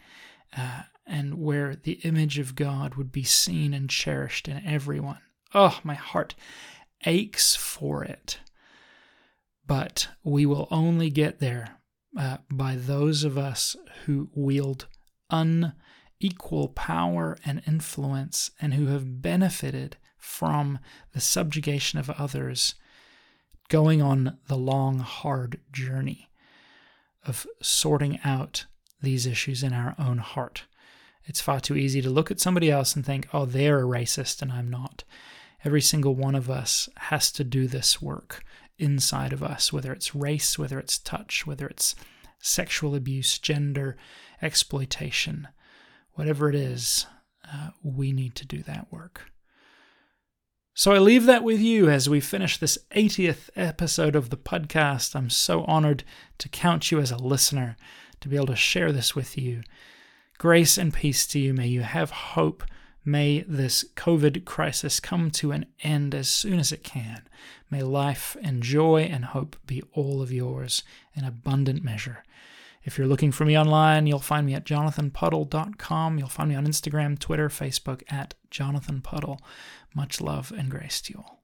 uh, and where the image of God would be seen and cherished in everyone. Oh, my heart aches for it. But we will only get there uh, by those of us who wield unequal power and influence and who have benefited from the subjugation of others, going on the long, hard journey of sorting out these issues in our own heart. It's far too easy to look at somebody else and think, oh, they're a racist and I'm not. Every single one of us has to do this work inside of us, whether it's race, whether it's touch, whether it's sexual abuse, gender, exploitation, whatever it is, uh, we need to do that work. So I leave that with you as we finish this 80th episode of the podcast. I'm so honored to count you as a listener, to be able to share this with you. Grace and peace to you. May you have hope May this COVID crisis come to an end as soon as it can. May life and joy and hope be all of yours in abundant measure. If you're looking for me online, you'll find me at jonathanpuddle.com. You'll find me on Instagram, Twitter, Facebook at Jonathan Puddle. Much love and grace to you all.